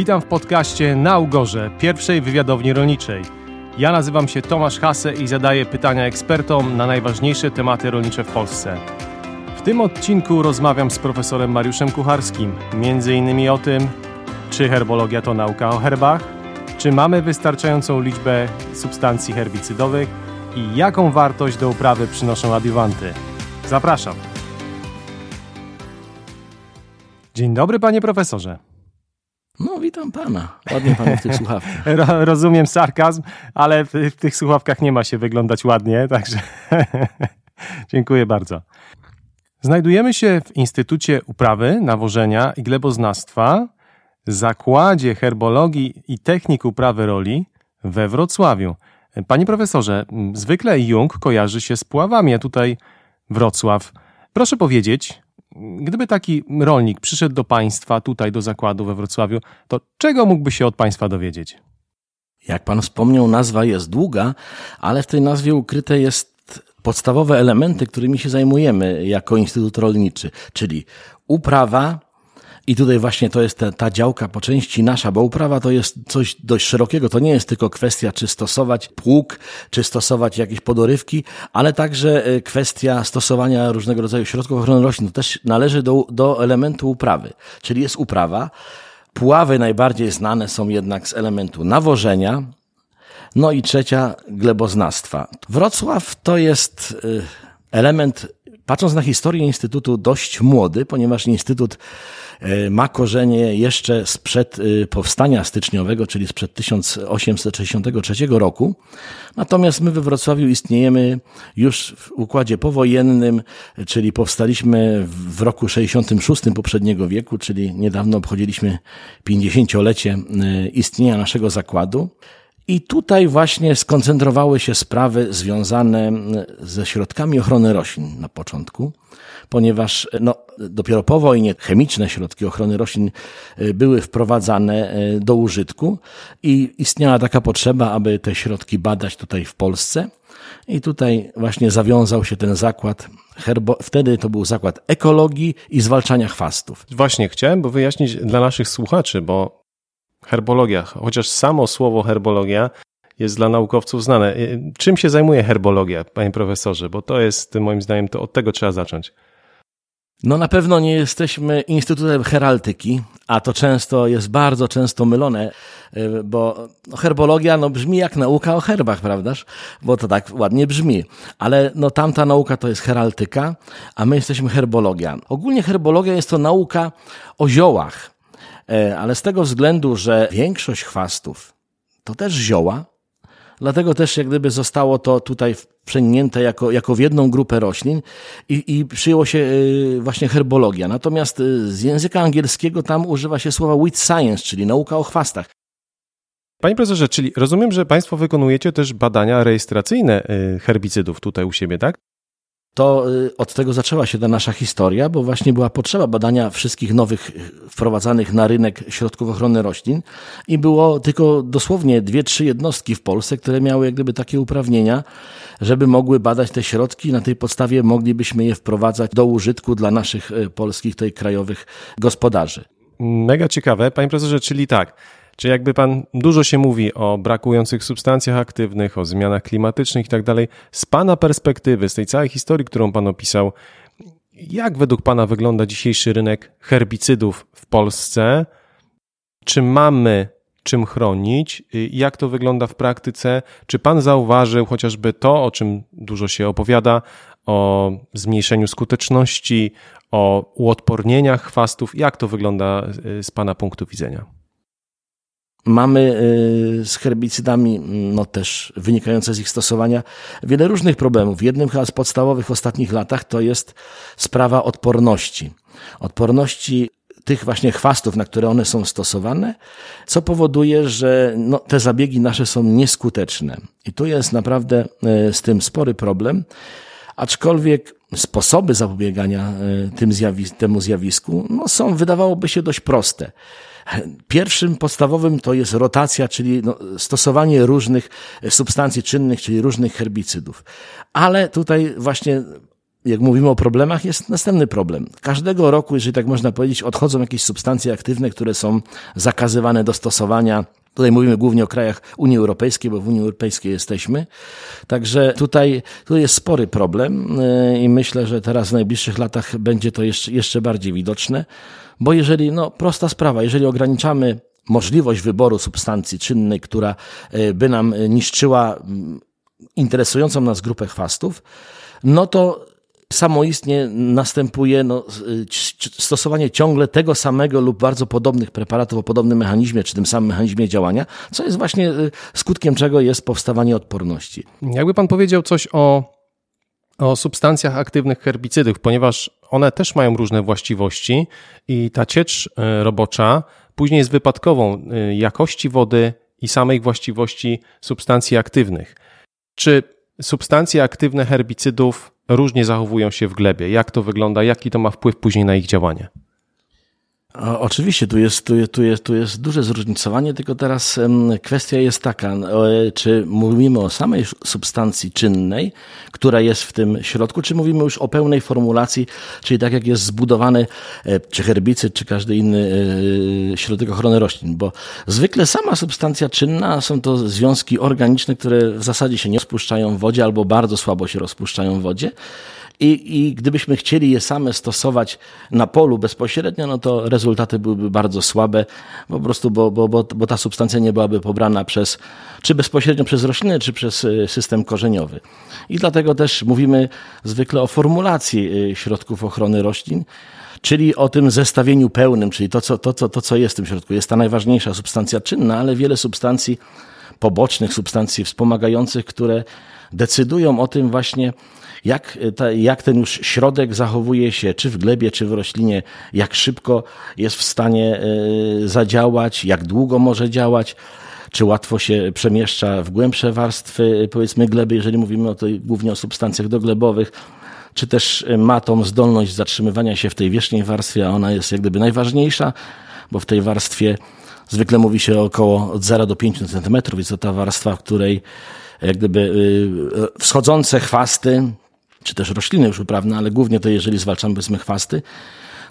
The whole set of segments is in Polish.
Witam w podcaście Na Ugorze, pierwszej wywiadowni rolniczej. Ja nazywam się Tomasz Hase i zadaję pytania ekspertom na najważniejsze tematy rolnicze w Polsce. W tym odcinku rozmawiam z profesorem Mariuszem Kucharskim, między innymi o tym, czy herbologia to nauka o herbach, czy mamy wystarczającą liczbę substancji herbicydowych i jaką wartość do uprawy przynoszą adiuwanty. Zapraszam. Dzień dobry, panie profesorze. No, witam pana. Ładnie pan w tych słuchawkach. Ro, rozumiem sarkazm, ale w, w, tych słuchawkach nie ma się wyglądać ładnie, także dziękuję bardzo. Znajdujemy się w Instytucie Uprawy, Nawożenia i Gleboznawstwa, Zakładzie Herbologii i Technik Uprawy Roli we Wrocławiu. Panie profesorze, zwykle Jung kojarzy się z Puławami, a tutaj Wrocław. Proszę powiedzieć, Gdyby taki rolnik przyszedł do państwa, tutaj do zakładu we Wrocławiu, to czego mógłby się od państwa dowiedzieć? Jak pan wspomniał, nazwa jest długa, ale w tej nazwie ukryte jest podstawowe elementy, którymi się zajmujemy jako Instytut Rolniczy, czyli uprawa, i tutaj właśnie to jest ta, ta działka po części nasza, bo uprawa to jest coś dość szerokiego. To nie jest tylko kwestia, czy stosować pług, czy stosować jakieś podorywki, ale także e, kwestia stosowania różnego rodzaju środków ochrony roślin. To też należy do, do elementu uprawy. Czyli jest uprawa. Puławy najbardziej znane są jednak z elementu nawożenia, no i trzecia gleboznawstwa. Wrocław to jest e, element, patrząc na historię Instytutu, dość młody, ponieważ Instytut E, ma korzenie jeszcze sprzed e, powstania styczniowego, czyli sprzed 1863 roku. Natomiast my we Wrocławiu istniejemy już w układzie powojennym, czyli powstaliśmy w roku 66 poprzedniego wieku, czyli niedawno obchodziliśmy 50-lecie e, istnienia naszego zakładu. I tutaj właśnie skoncentrowały się sprawy związane ze środkami ochrony roślin na początku ponieważ no, dopiero po wojnie chemiczne środki ochrony roślin e, były wprowadzane e, do użytku i istniała taka potrzeba, aby te środki badać tutaj w Polsce. I tutaj właśnie zawiązał się ten zakład herbo... wtedy to był zakład ekologii i zwalczania chwastów. Właśnie chciałem bo wyjaśnić dla naszych słuchaczy, bo herbologia, chociaż samo słowo herbologia jest dla naukowców znane. E, czym się zajmuje herbologia, panie profesorze? Bo to jest moim zdaniem, to od tego trzeba zacząć. No na pewno nie jesteśmy Instytutem Heraltyki, a to często jest bardzo często mylone, y, bo herbologia no, brzmi jak nauka o herbach, prawdaż? Bo to tak ładnie brzmi. Ale no, tamta nauka to jest heraltyka, a my jesteśmy herbologia. Ogólnie herbologia jest to nauka o ziołach, y, ale z tego względu, że większość chwastów to też zioła, Dlatego też jak gdyby zostało to tutaj przenięte jako, jako w jedną grupę roślin i, i przyjęło się y, właśnie herbologia. Natomiast y, z języka angielskiego tam używa się słowa weed science, czyli nauka o chwastach. Panie profesorze, czyli rozumiem, że Państwo wykonujecie też badania rejestracyjne herbicydów tutaj u siebie, tak? To y, od tego zaczęła się ta nasza historia, bo właśnie była potrzeba badania wszystkich nowych y, wprowadzanych na rynek środków ochrony roślin i było tylko dosłownie dwie, trzy jednostki w Polsce, które miały jak gdyby takie uprawnienia, żeby mogły badać te środki. Na tej podstawie moglibyśmy je wprowadzać do użytku dla naszych y, polskich, tej krajowych gospodarzy. Mega ciekawe. Panie profesorze, czyli tak, czy jakby pan dużo się mówi o brakujących substancjach aktywnych, o zmianach klimatycznych i tak dalej. Z pana perspektywy, z tej całej historii, którą pan opisał, jak według pana wygląda dzisiejszy rynek herbicydów w Polsce? Czy mamy czym chronić? Jak to wygląda w praktyce? Czy pan zauważył chociażby to, o czym dużo się opowiada, o zmniejszeniu skuteczności, o uodpornieniach chwastów? Jak to wygląda z pana punktu widzenia? Mamy y, z herbicydami, no też wynikające z ich stosowania, wiele różnych problemów. Jednym chyba z podstawowych w ostatnich latach to jest sprawa odporności. Odporności tych właśnie chwastów, na które one są stosowane, co powoduje, że no, te zabiegi nasze są nieskuteczne. I tu jest naprawdę y, z tym spory problem, aczkolwiek sposoby zapobiegania y, tym zjawi temu zjawisku no, są, wydawałoby się, dość proste. Pierwszym podstawowym to jest rotacja, czyli no, stosowanie różnych substancji czynnych, czyli różnych herbicydów. Ale tutaj właśnie jak mówimy o problemach, jest następny problem. Każdego roku, jeżeli tak można powiedzieć, odchodzą jakieś substancje aktywne, które są zakazywane do stosowania Tutaj mówimy głównie o krajach Unii Europejskiej, bo w Unii Europejskiej jesteśmy. Także tutaj, tu jest spory problem y, i myślę, że teraz w najbliższych latach będzie to jeszcze, jeszcze bardziej widoczne, bo jeżeli, no prosta sprawa, jeżeli ograniczamy możliwość wyboru substancji czynnej, która y, by nam niszczyła mm, interesującą nas grupę chwastów, no to samoistnie następuje no, stosowanie ciągle tego samego lub bardzo podobnych preparatów o podobnym mechanizmie, czy tym samym mechanizmie działania, co jest właśnie skutkiem czego jest powstawanie odporności. Jakby pan powiedział coś o, o substancjach aktywnych herbicydów, ponieważ one też mają różne właściwości i ta ciecz y, robocza później jest wypadkową y, jakości wody i samej właściwości substancji aktywnych. Czy substancje aktywne herbicydów różnie zachowują się w glebie. Jak to wygląda, jaki to ma wpływ później na ich działanie? Oczywiście, tu jest, tu, jest, tu, jest, tu jest duże zróżnicowanie, tylko teraz kwestia jest taka, czy mówimy o samej substancji czynnej, która jest w tym środku, czy mówimy już o pełnej formulacji, czyli tak jak jest zbudowany e, czy herbicyd, czy każdy inny e, środek ochrony roślin, bo zwykle sama substancja czynna są to związki organiczne, które w zasadzie się nie rozpuszczają w wodzie albo bardzo słabo się rozpuszczają w wodzie. I, I gdybyśmy chcieli je same stosować na polu bezpośrednio, no to rezultaty byłyby bardzo słabe, po prostu, bo, bo, bo, bo ta substancja nie byłaby pobrana przez, czy bezpośrednio przez rośliny, czy przez y, system korzeniowy. I dlatego też mówimy zwykle o formulacji y, środków ochrony roślin, czyli o tym zestawieniu pełnym, czyli to co, to, co, to, co jest w tym środku. Jest ta najważniejsza substancja czynna, ale wiele substancji pobocznych, substancji wspomagających, które decydują o tym właśnie, jak, ta, jak ten już środek zachowuje się, czy w glebie, czy w roślinie, jak szybko jest w stanie e, zadziałać, jak długo może działać czy łatwo się przemieszcza w głębsze warstwy, powiedzmy, gleby, jeżeli mówimy o tej, głównie o substancjach doglebowych, czy też ma tą zdolność zatrzymywania się w tej wierzchniej warstwie, a ona jest jak gdyby najważniejsza, bo w tej warstwie zwykle mówi się około od 0 do 5 cm, jest to ta warstwa, w której jak gdyby wschodzące chwasty czy też rośliny już uprawne, ale głównie to jeżeli zwalczamy powiedzmy chwasty,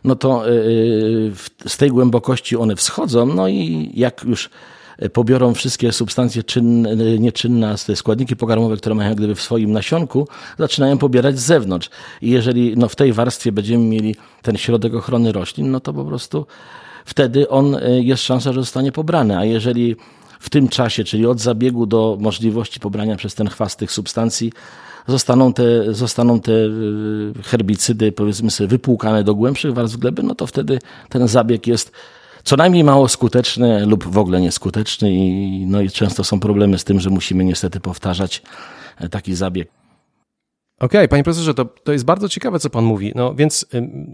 no to y, y, z tej głębokości one wschodzą, no i jak już pobiorą wszystkie substancje czynne, nieczynne, te składniki pokarmowe, które mają gdyby w swoim nasionku, zaczynają pobierać z zewnątrz. I jeżeli no, w tej warstwie będziemy mieli ten środek ochrony roślin, no to po prostu wtedy on y, jest szansa, że zostanie pobrany. A jeżeli w tym czasie, czyli od zabiegu do możliwości pobrania przez ten chwast tych substancji, zostaną te, zostaną te y, herbicydy, powiedzmy sobie, wypłukane do głębszych warstw gleby, no to wtedy ten zabieg jest co najmniej mało skuteczny lub w ogóle nieskuteczny i, no i często są problemy z tym, że musimy niestety powtarzać e, taki zabieg. Okej, okay, panie profesorze, to, to jest bardzo ciekawe, co pan mówi. No więc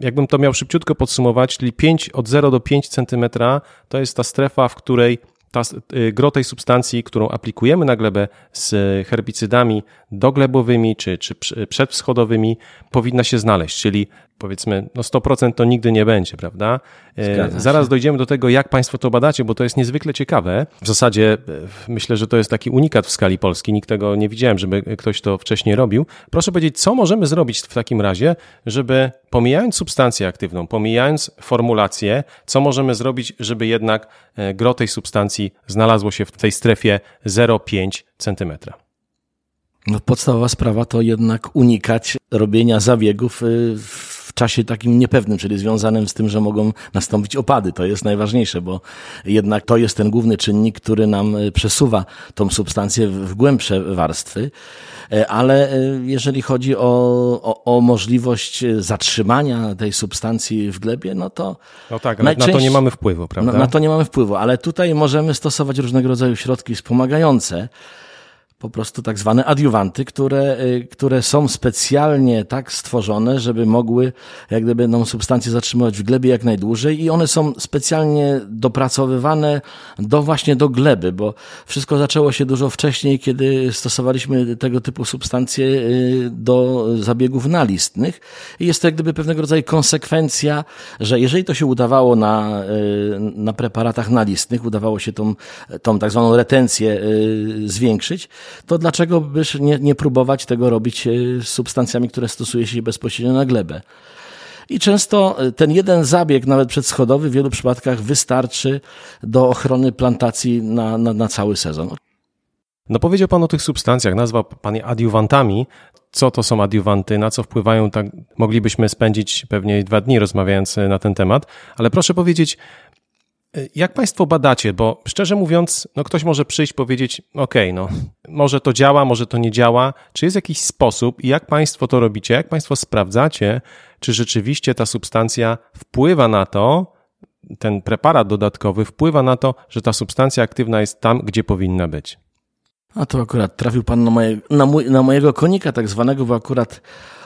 jakbym to miał szybciutko podsumować, czyli 5 od 0 do 5 centymetra to jest ta strefa, w której ta, y, gro tej substancji, którą aplikujemy na glebę z herbicydami doglebowymi czy, czy przedwschodowymi, powinna się znaleźć, czyli powiedzmy, no 100% to nigdy nie będzie, prawda? E, zaraz dojdziemy do tego, jak Państwo to badacie, bo to jest niezwykle ciekawe. W zasadzie e, myślę, że to jest taki unikat w skali Polski. Nikt tego nie widziałem, żeby ktoś to wcześniej robił. Proszę powiedzieć, co możemy zrobić w takim razie, żeby pomijając substancję aktywną, pomijając formulację, co możemy zrobić, żeby jednak gro tej substancji znalazło się w tej strefie 0,5 centymetra? No, podstawowa sprawa to jednak unikać robienia zabiegów y, w czasie takim niepewnym, czyli związanym z tym, że mogą nastąpić opady. To jest najważniejsze, bo jednak to jest ten główny czynnik, który nam y, przesuwa tą substancję w głębsze warstwy. E, ale e, jeżeli chodzi o, o, o możliwość zatrzymania tej substancji w glebie, no to. No tak, ale na to nie mamy wpływu, prawda? Na, na to nie mamy wpływu, ale tutaj możemy stosować różnego rodzaju środki wspomagające po prostu tak zwane adiuwanty, które, y, które są specjalnie tak stworzone, żeby mogły jak gdyby będą substancje zatrzymywać w glebie jak najdłużej i one są specjalnie dopracowywane do właśnie do gleby, bo wszystko zaczęło się dużo wcześniej, kiedy stosowaliśmy tego typu substancje y, do zabiegów nalistnych. I jest to jak gdyby pewnego rodzaju konsekwencja, że jeżeli to się udawało na, y, na preparatach nalistnych, udawało się tą, tą tak zwaną retencję zwiększyć, to dlaczego byś nie, nie próbować tego robić z substancjami, które stosuje się bezpośrednio na glebę? I często ten jeden zabieg, nawet przedschodowy, w wielu przypadkach wystarczy do ochrony plantacji na, na, na cały sezon. No powiedział Pan o tych substancjach, nazwał Pan je adiuwantami. Co to są adiuwanty, na co wpływają, tak moglibyśmy spędzić pewnie dwa dni rozmawiając na ten temat, ale proszę powiedzieć, jak Państwo badacie, bo szczerze mówiąc, no ktoś może przyjść powiedzieć, ok, no może to działa, może to nie działa. Czy jest jakiś sposób i jak Państwo to robicie, jak Państwo sprawdzacie, czy rzeczywiście ta substancja wpływa na to, ten preparat dodatkowy wpływa na to, że ta substancja aktywna jest tam, gdzie powinna być? A to akurat trafił pan na, moje, na, mój, na mojego konika tak zwanego, bo akurat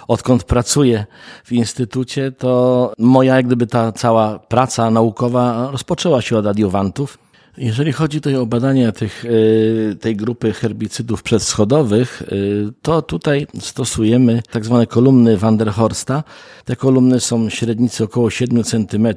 odkąd pracuję w instytucie, to moja jak gdyby ta cała praca naukowa rozpoczęła się od adiowantów. Jeżeli chodzi tutaj o badania tych, e, tej grupy herbicydów przedschodowych, e, to tutaj stosujemy tak zwane kolumny Van der Horsta. Te kolumny są średnicy około 7 cm e,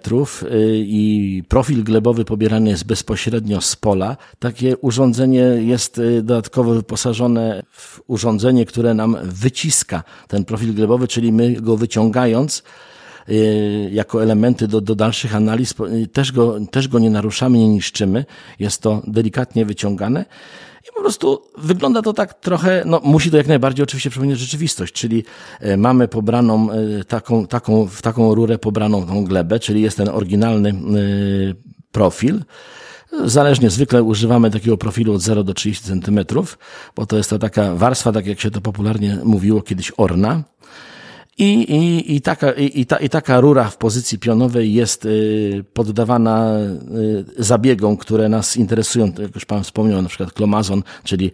i profil glebowy pobierany jest bezpośrednio z pola. Takie urządzenie jest dodatkowo wyposażone w urządzenie, które nam wyciska ten profil glebowy, czyli my go wyciągając jako elementy do, do dalszych analiz, y, też go, też go nie naruszamy, nie niszczymy. Jest to delikatnie wyciągane. I po prostu wygląda to tak trochę, no musi to jak najbardziej oczywiście przypominać rzeczywistość, czyli y, mamy pobraną taką, taką, w taką rurę pobraną tą glebę, czyli jest ten oryginalny profil. Zależnie, zwykle używamy takiego profilu od 0 do 30 cm, bo to jest to taka warstwa, tak jak się to popularnie mówiło kiedyś, orna. I, i, i, taka, i, ta, I taka rura w pozycji pionowej jest y, poddawana y, zabiegom, które nas interesują. Jak już Pan wspomniał, na przykład klomazon, czyli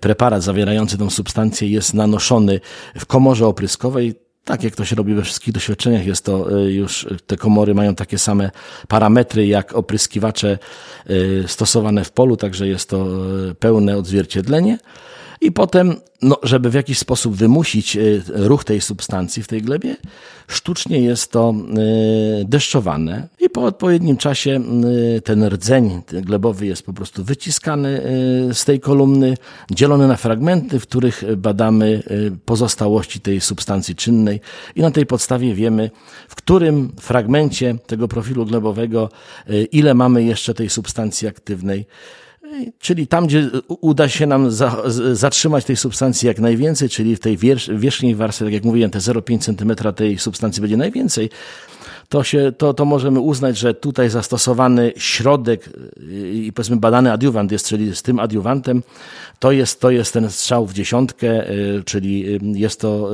preparat zawierający tą substancję jest nanoszony w komorze opryskowej. Tak jak to się robi we wszystkich doświadczeniach, jest to y, już, te komory mają takie same parametry jak opryskiwacze stosowane w polu, także jest to pełne odzwierciedlenie. I potem, no, żeby w jakiś sposób wymusić e, ruch tej substancji w tej glebie, sztucznie jest to e, deszczowane. I po odpowiednim czasie e, ten rdzeń glebowy jest po prostu wyciskany z tej kolumny, dzielony na fragmenty, w których badamy pozostałości tej substancji czynnej. I na tej podstawie wiemy, w którym fragmencie tego profilu glebowego ile mamy jeszcze tej substancji aktywnej Czyli tam, gdzie uda się nam za, zatrzymać tej substancji jak najwięcej, czyli w tej wierzchniej warstwie, tak jak mówiłem, te 0,5 cm tej substancji będzie najwięcej, to, się, to, to możemy uznać, że tutaj zastosowany środek i powiedzmy badany adiuwant jest, czyli z tym adiuwantem, to jest, to jest ten strzał w dziesiątkę, y, czyli jest to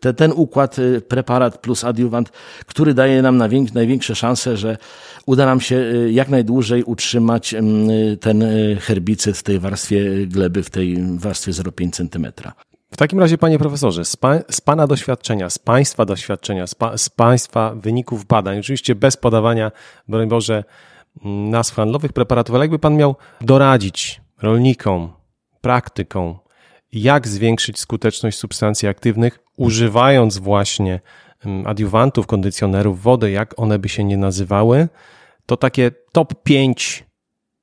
te, ten układ, y, preparat plus adiuwant, który daje nam największe szanse, że uda nam się y, jak najdłużej utrzymać y, ten herbicyd w tej warstwie gleby, w tej warstwie 0,5 cm. W takim razie, panie profesorze, z, pa, z pana doświadczenia, z państwa doświadczenia, z, pa, z, państwa wyników badań, oczywiście bez podawania, broń Boże, nazw handlowych preparatów, ale jakby pan miał doradzić rolnikom, praktykom, jak zwiększyć skuteczność substancji aktywnych, używając właśnie adiuwantów, kondycjonerów wody, jak one by się nie nazywały, to takie top 5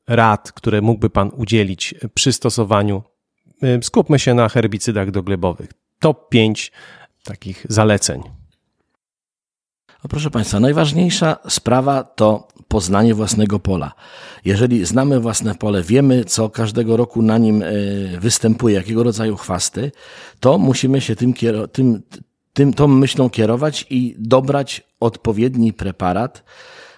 rad, które mógłby Pan udzielić przy stosowaniu. Skupmy się na herbicydach doglebowych. Top 5 takich zaleceń. Proszę Państwa, najważniejsza sprawa to poznanie własnego pola. Jeżeli znamy własne pole, wiemy, co każdego roku na nim e, występuje, jakiego rodzaju chwasty, to musimy się tym, tym, tym, tą myślą kierować i dobrać odpowiedni preparat,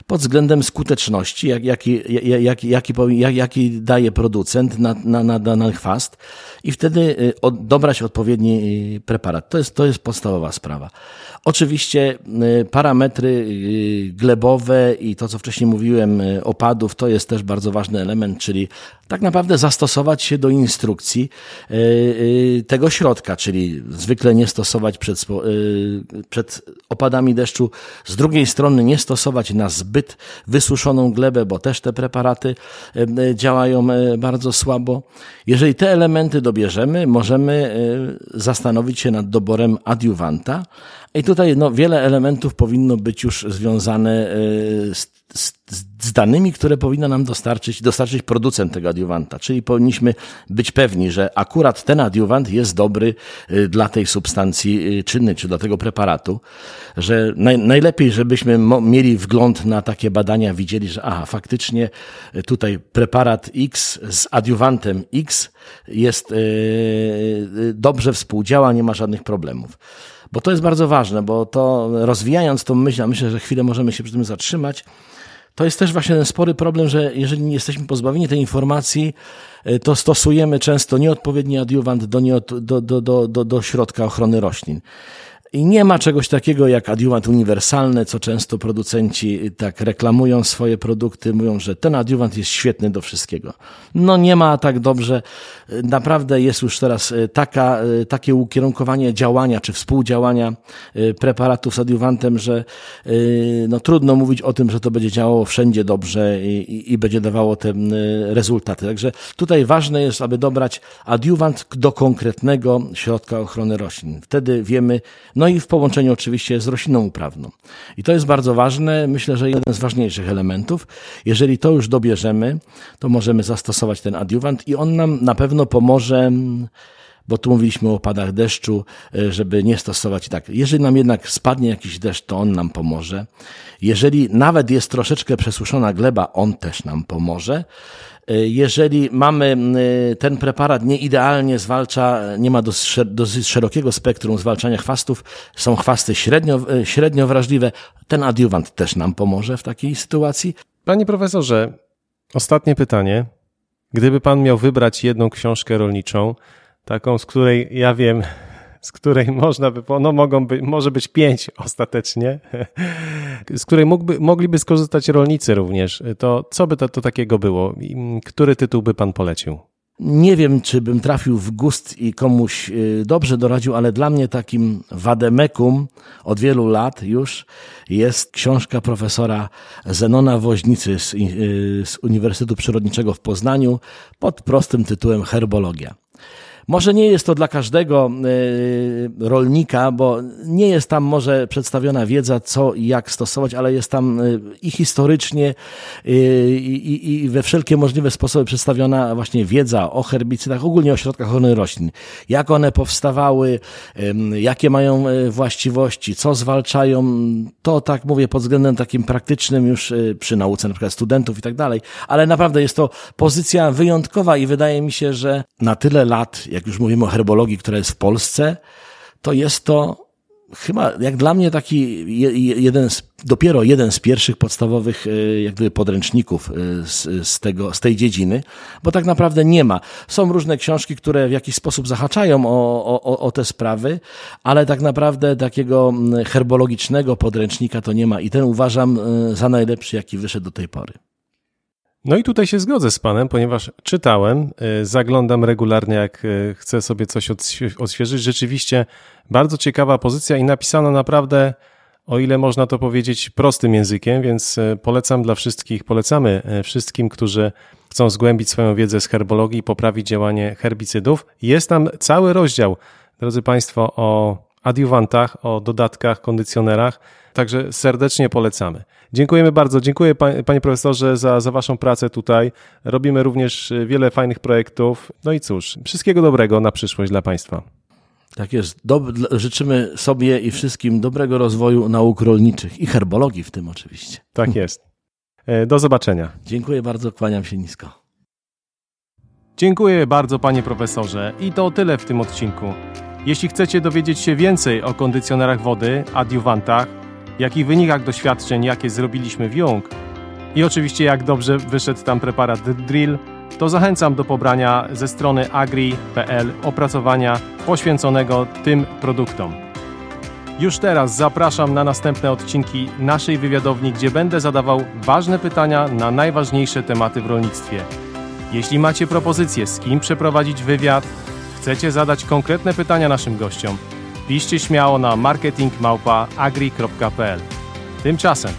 pod względem skuteczności, jak, jaki, jak, jaki, jak, jaki daje producent na, na, na dany chwast i wtedy y, dobrać odpowiedni y, preparat. To jest, to jest podstawowa sprawa. Oczywiście y, parametry glebowe i to, co wcześniej mówiłem, opadów, to jest też bardzo ważny element, czyli tak naprawdę zastosować się do instrukcji tego środka, czyli zwykle nie stosować przed, przed opadami deszczu, z drugiej strony nie stosować na zbyt zbyt wysuszoną glebę, bo też te preparaty działają e, bardzo słabo. Jeżeli te elementy dobierzemy, możemy e, zastanowić się nad doborem adiuwanta. I tutaj no, wiele elementów powinno być już związane z, z, z danymi, które powinno nam dostarczyć, dostarczyć producent tego adiuwanta. Czyli powinniśmy być pewni, że akurat ten adiuwant jest dobry y, dla tej substancji y, czynnej, czy dla tego preparatu, że naj, najlepiej, żebyśmy mieli wgląd na takie badania, widzieli, że aha, faktycznie tutaj preparat X z adiuwantem X jest dobrze współdziała, nie ma żadnych problemów. Bo to jest bardzo ważne, bo to rozwijając tą myśl, a myślę, że chwilę możemy się przy tym zatrzymać, to jest też właśnie ten spory problem, że jeżeli nie jesteśmy pozbawieni tej informacji, e, to stosujemy często nieodpowiedni adiuwant do, do, do, do, do środka ochrony roślin. I nie ma czegoś takiego jak adiuwant uniwersalny, co często producenci tak reklamują swoje produkty, mówią, że ten adiuwant jest świetny do wszystkiego. No nie ma tak dobrze. Naprawdę jest już teraz e, taka, takie ukierunkowanie działania czy współdziałania preparatów z adiuwantem, że no, trudno mówić o tym, że to będzie działało wszędzie dobrze i, i będzie dawało te rezultaty. Także tutaj ważne jest, aby dobrać adiuwant do konkretnego środka ochrony roślin. Wtedy wiemy, no i w połączeniu oczywiście z rośliną uprawną. I to jest bardzo ważne, myślę, że jeden z ważniejszych elementów. Jeżeli to już dobierzemy, to możemy zastosować ten adiuwant i on nam na pewno pomoże bo tu mówiliśmy o opadach deszczu, e, żeby nie stosować tak. Jeżeli nam jednak spadnie jakiś deszcz, to on nam pomoże. Jeżeli nawet jest troszeczkę przesuszona gleba, on też nam pomoże. E, jeżeli mamy ten preparat nie idealnie zwalcza, nie ma dosyć szerokiego spektrum zwalczania chwastów, są chwasty średnio, e, średnio wrażliwe, ten adiuwant też nam pomoże w takiej sytuacji. Panie profesorze, ostatnie pytanie. Gdyby pan miał wybrać jedną książkę rolniczą, taką, z której ja wiem, z której można by, no mogą być, może być pięć ostatecznie, z której mógłby, mogliby skorzystać rolnicy również, to co by to, to takiego było? Który tytuł by pan polecił? Nie wiem, czy bym trafił w gust i komuś y, dobrze doradził, ale dla mnie takim wademekum od wielu lat już jest książka profesora Zenona Woźnicy z, y, z Uniwersytetu Przyrodniczego w Poznaniu pod prostym tytułem Herbologia. Może nie jest to dla każdego e, rolnika, bo nie jest tam może przedstawiona wiedza, co i jak stosować, ale jest tam e, i historycznie, e, i, i we wszelkie możliwe sposoby przedstawiona właśnie wiedza o herbicydach, ogólnie o środkach ochrony roślin. Jak one powstawały, jakie mają właściwości, co zwalczają. To tak mówię pod względem takim praktycznym już przy nauce na przykład studentów i tak dalej, ale naprawdę jest to pozycja wyjątkowa i wydaje mi się, że na tyle lat, jak już mówimy o herbologii, która jest w Polsce, to jest to chyba jak dla mnie taki jeden z, dopiero jeden z pierwszych podstawowych e, jak gdyby podręczników e, z, z, tego, z tej dziedziny, bo tak naprawdę nie ma. Są różne książki, które w jakiś sposób zahaczają o, o, o te sprawy, ale tak naprawdę takiego herbologicznego podręcznika to nie ma i ten uważam e, za najlepszy, jaki wyszedł do tej pory. No i tutaj się zgodzę z Panem, ponieważ czytałem, y, zaglądam regularnie, jak y, chcę sobie coś odświeżyć. Rzeczywiście bardzo ciekawa pozycja i napisana naprawdę, o ile można to powiedzieć, prostym językiem, więc y, polecam dla wszystkich, polecamy wszystkim, którzy chcą zgłębić swoją wiedzę z herbologii i poprawić działanie herbicydów. Jest tam cały rozdział, drodzy Państwo, o adiuwantach, o dodatkach, kondycjonerach, także serdecznie polecamy. Dziękujemy bardzo. Dziękuję panie profesorze za, za waszą pracę tutaj. Robimy również e, wiele fajnych projektów. No i cóż, wszystkiego dobrego na przyszłość dla państwa. Tak jest. Dob życzymy sobie i wszystkim dobrego rozwoju nauk rolniczych i herbologii w tym oczywiście. Tak jest. E, do zobaczenia. Dziękuję bardzo, kłaniam się nisko. Dziękuję bardzo panie profesorze i to tyle w tym odcinku. Jeśli chcecie dowiedzieć się więcej o kondycjonerach wody, adiuwantach, jakich wynikach doświadczeń, jakie zrobiliśmy w Jung i oczywiście jak dobrze wyszedł tam preparat Drill, to zachęcam do pobrania ze strony agri.pl opracowania poświęconego tym produktom. Już teraz zapraszam na następne odcinki naszej wywiadowni, gdzie będę zadawał ważne pytania na najważniejsze tematy w rolnictwie. Jeśli macie propozycje, z kim przeprowadzić wywiad, chcecie zadać konkretne pytania naszym gościom, piszcie śmiało na marketingmałpa.agri.pl. Tymczasem